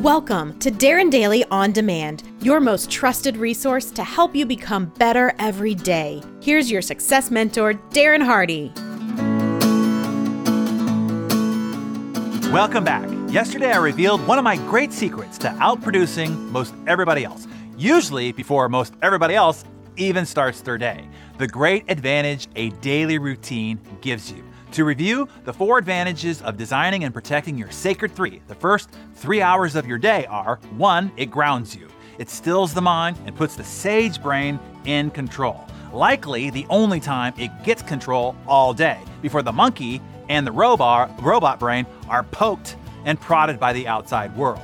Welcome to Darren Daily On Demand, your most trusted resource to help you become better every day. Here's your success mentor, Darren Hardy. Welcome back. Yesterday, I revealed one of my great secrets to outproducing most everybody else, usually before most everybody else even starts their day. The great advantage a daily routine gives you. To review, the four advantages of designing and protecting your sacred three. The first three hours of your day are one, it grounds you, it stills the mind and puts the sage brain in control. Likely the only time it gets control all day before the monkey and the robot, robot brain are poked and prodded by the outside world.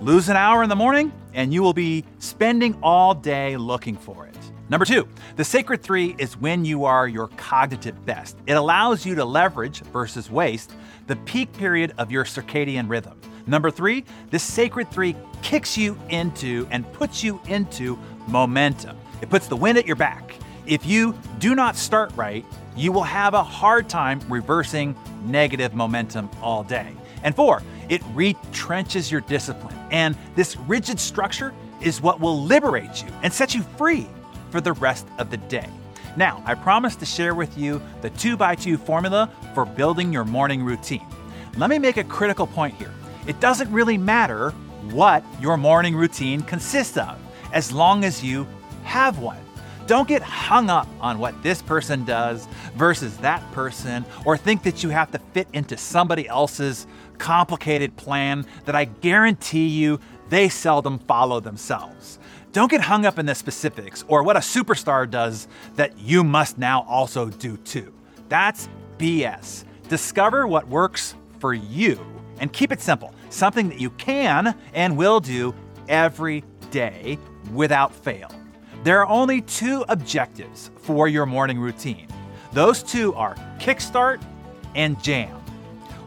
Lose an hour in the morning, and you will be spending all day looking for it. Number two, the sacred three is when you are your cognitive best. It allows you to leverage versus waste the peak period of your circadian rhythm. Number three, the sacred three kicks you into and puts you into momentum. It puts the wind at your back. If you do not start right, you will have a hard time reversing negative momentum all day. And four, it retrenches your discipline. And this rigid structure is what will liberate you and set you free for the rest of the day. Now, I promise to share with you the 2x2 formula for building your morning routine. Let me make a critical point here. It doesn't really matter what your morning routine consists of, as long as you have one. Don't get hung up on what this person does versus that person, or think that you have to fit into somebody else's complicated plan that I guarantee you they seldom follow themselves. Don't get hung up in the specifics or what a superstar does that you must now also do too. That's BS. Discover what works for you and keep it simple, something that you can and will do every day without fail. There are only two objectives for your morning routine. Those two are kickstart and jam.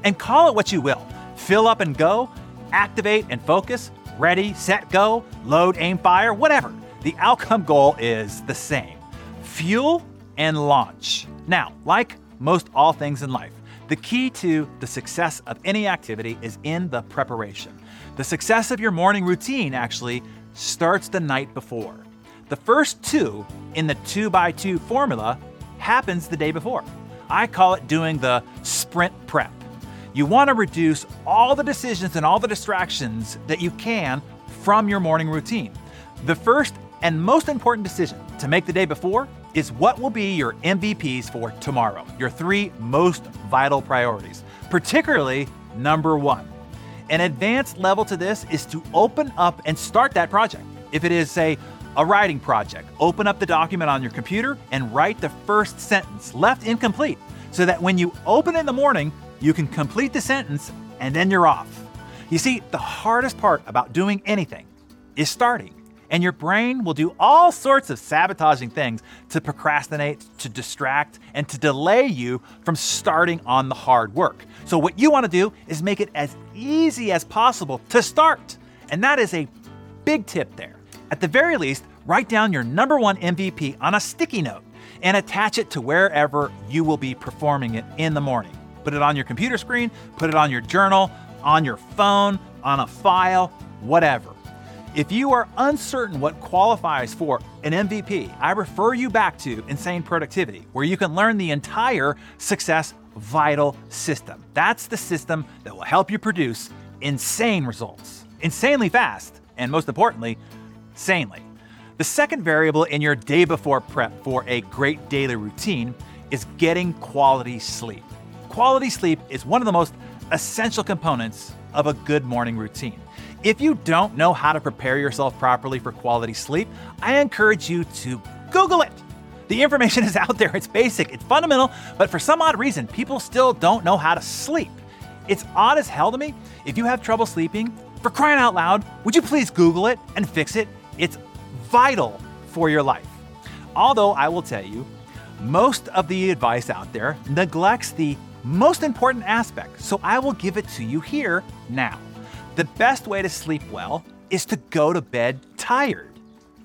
And call it what you will fill up and go, activate and focus, ready, set, go, load, aim, fire, whatever. The outcome goal is the same fuel and launch. Now, like most all things in life, the key to the success of any activity is in the preparation. The success of your morning routine actually starts the night before. The first two in the 2 by 2 formula happens the day before. I call it doing the sprint prep. You want to reduce all the decisions and all the distractions that you can from your morning routine. The first and most important decision to make the day before is what will be your MVPs for tomorrow, your three most vital priorities, particularly number one. An advanced level to this is to open up and start that project. If it is, say, a writing project, open up the document on your computer and write the first sentence left incomplete so that when you open in the morning, you can complete the sentence and then you're off. You see, the hardest part about doing anything is starting. And your brain will do all sorts of sabotaging things to procrastinate, to distract, and to delay you from starting on the hard work. So, what you want to do is make it as easy as possible to start. And that is a big tip there. At the very least, write down your number one MVP on a sticky note and attach it to wherever you will be performing it in the morning. Put it on your computer screen, put it on your journal, on your phone, on a file, whatever. If you are uncertain what qualifies for an MVP, I refer you back to Insane Productivity, where you can learn the entire Success Vital system. That's the system that will help you produce insane results, insanely fast, and most importantly, sanely. The second variable in your day before prep for a great daily routine is getting quality sleep. Quality sleep is one of the most essential components of a good morning routine. If you don't know how to prepare yourself properly for quality sleep, I encourage you to Google it. The information is out there, it's basic, it's fundamental, but for some odd reason, people still don't know how to sleep. It's odd as hell to me. If you have trouble sleeping, for crying out loud, would you please Google it and fix it? It's vital for your life. Although I will tell you, most of the advice out there neglects the most important aspect, so I will give it to you here now. The best way to sleep well is to go to bed tired.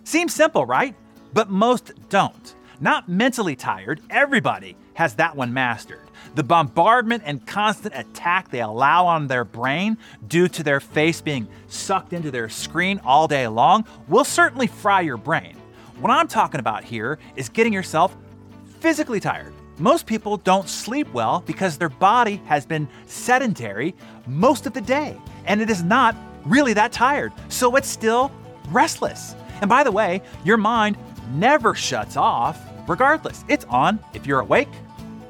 Seems simple, right? But most don't. Not mentally tired, everybody has that one mastered. The bombardment and constant attack they allow on their brain due to their face being sucked into their screen all day long will certainly fry your brain. What I'm talking about here is getting yourself physically tired. Most people don't sleep well because their body has been sedentary most of the day, and it is not really that tired, so it's still restless. And by the way, your mind never shuts off regardless. It's on if you're awake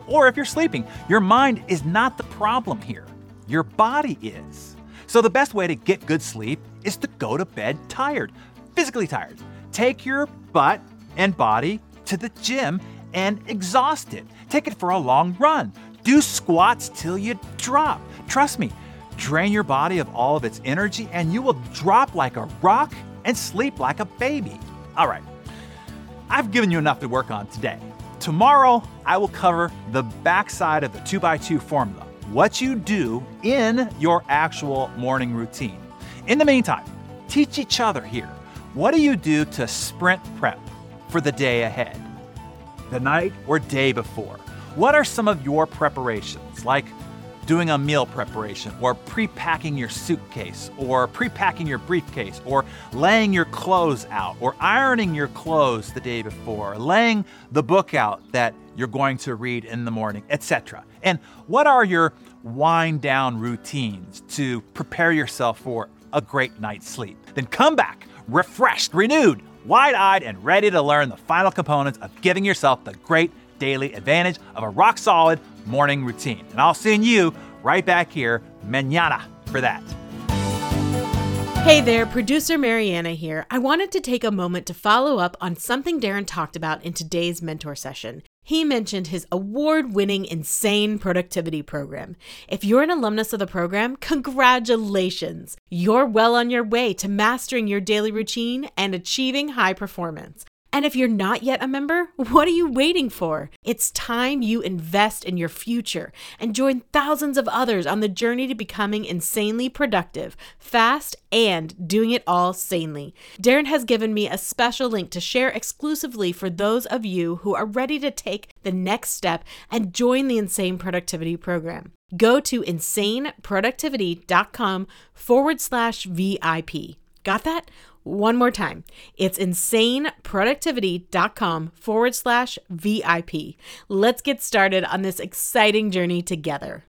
or if you're sleeping. Your mind is not the problem here, your body is. So, the best way to get good sleep is to go to bed tired, physically tired. Take your butt and body to the gym and exhaust it. Take it for a long run. Do squats till you drop. Trust me, drain your body of all of its energy and you will drop like a rock and sleep like a baby. All right, I've given you enough to work on today. Tomorrow, I will cover the backside of the 2x2 formula, what you do in your actual morning routine. In the meantime, teach each other here. What do you do to sprint prep for the day ahead? The night or day before? What are some of your preparations, like doing a meal preparation, or pre packing your suitcase, or pre packing your briefcase, or laying your clothes out, or ironing your clothes the day before, laying the book out that you're going to read in the morning, etc. And what are your wind down routines to prepare yourself for a great night's sleep? Then come back refreshed, renewed, wide eyed, and ready to learn the final components of giving yourself the great daily advantage of a rock solid morning routine. And I'll see you right back here mañana for that. Hey there, producer Mariana here. I wanted to take a moment to follow up on something Darren talked about in today's mentor session. He mentioned his award winning Insane Productivity Program. If you're an alumnus of the program, congratulations! You're well on your way to mastering your daily routine and achieving high performance. And if you're not yet a member, what are you waiting for? It's time you invest in your future and join thousands of others on the journey to becoming insanely productive, fast, and doing it all sanely. Darren has given me a special link to share exclusively for those of you who are ready to take the next step and join the Insane Productivity Program. Go to insaneproductivity.com forward slash VIP. Got that? One more time. It's insaneproductivity.com forward slash VIP. Let's get started on this exciting journey together.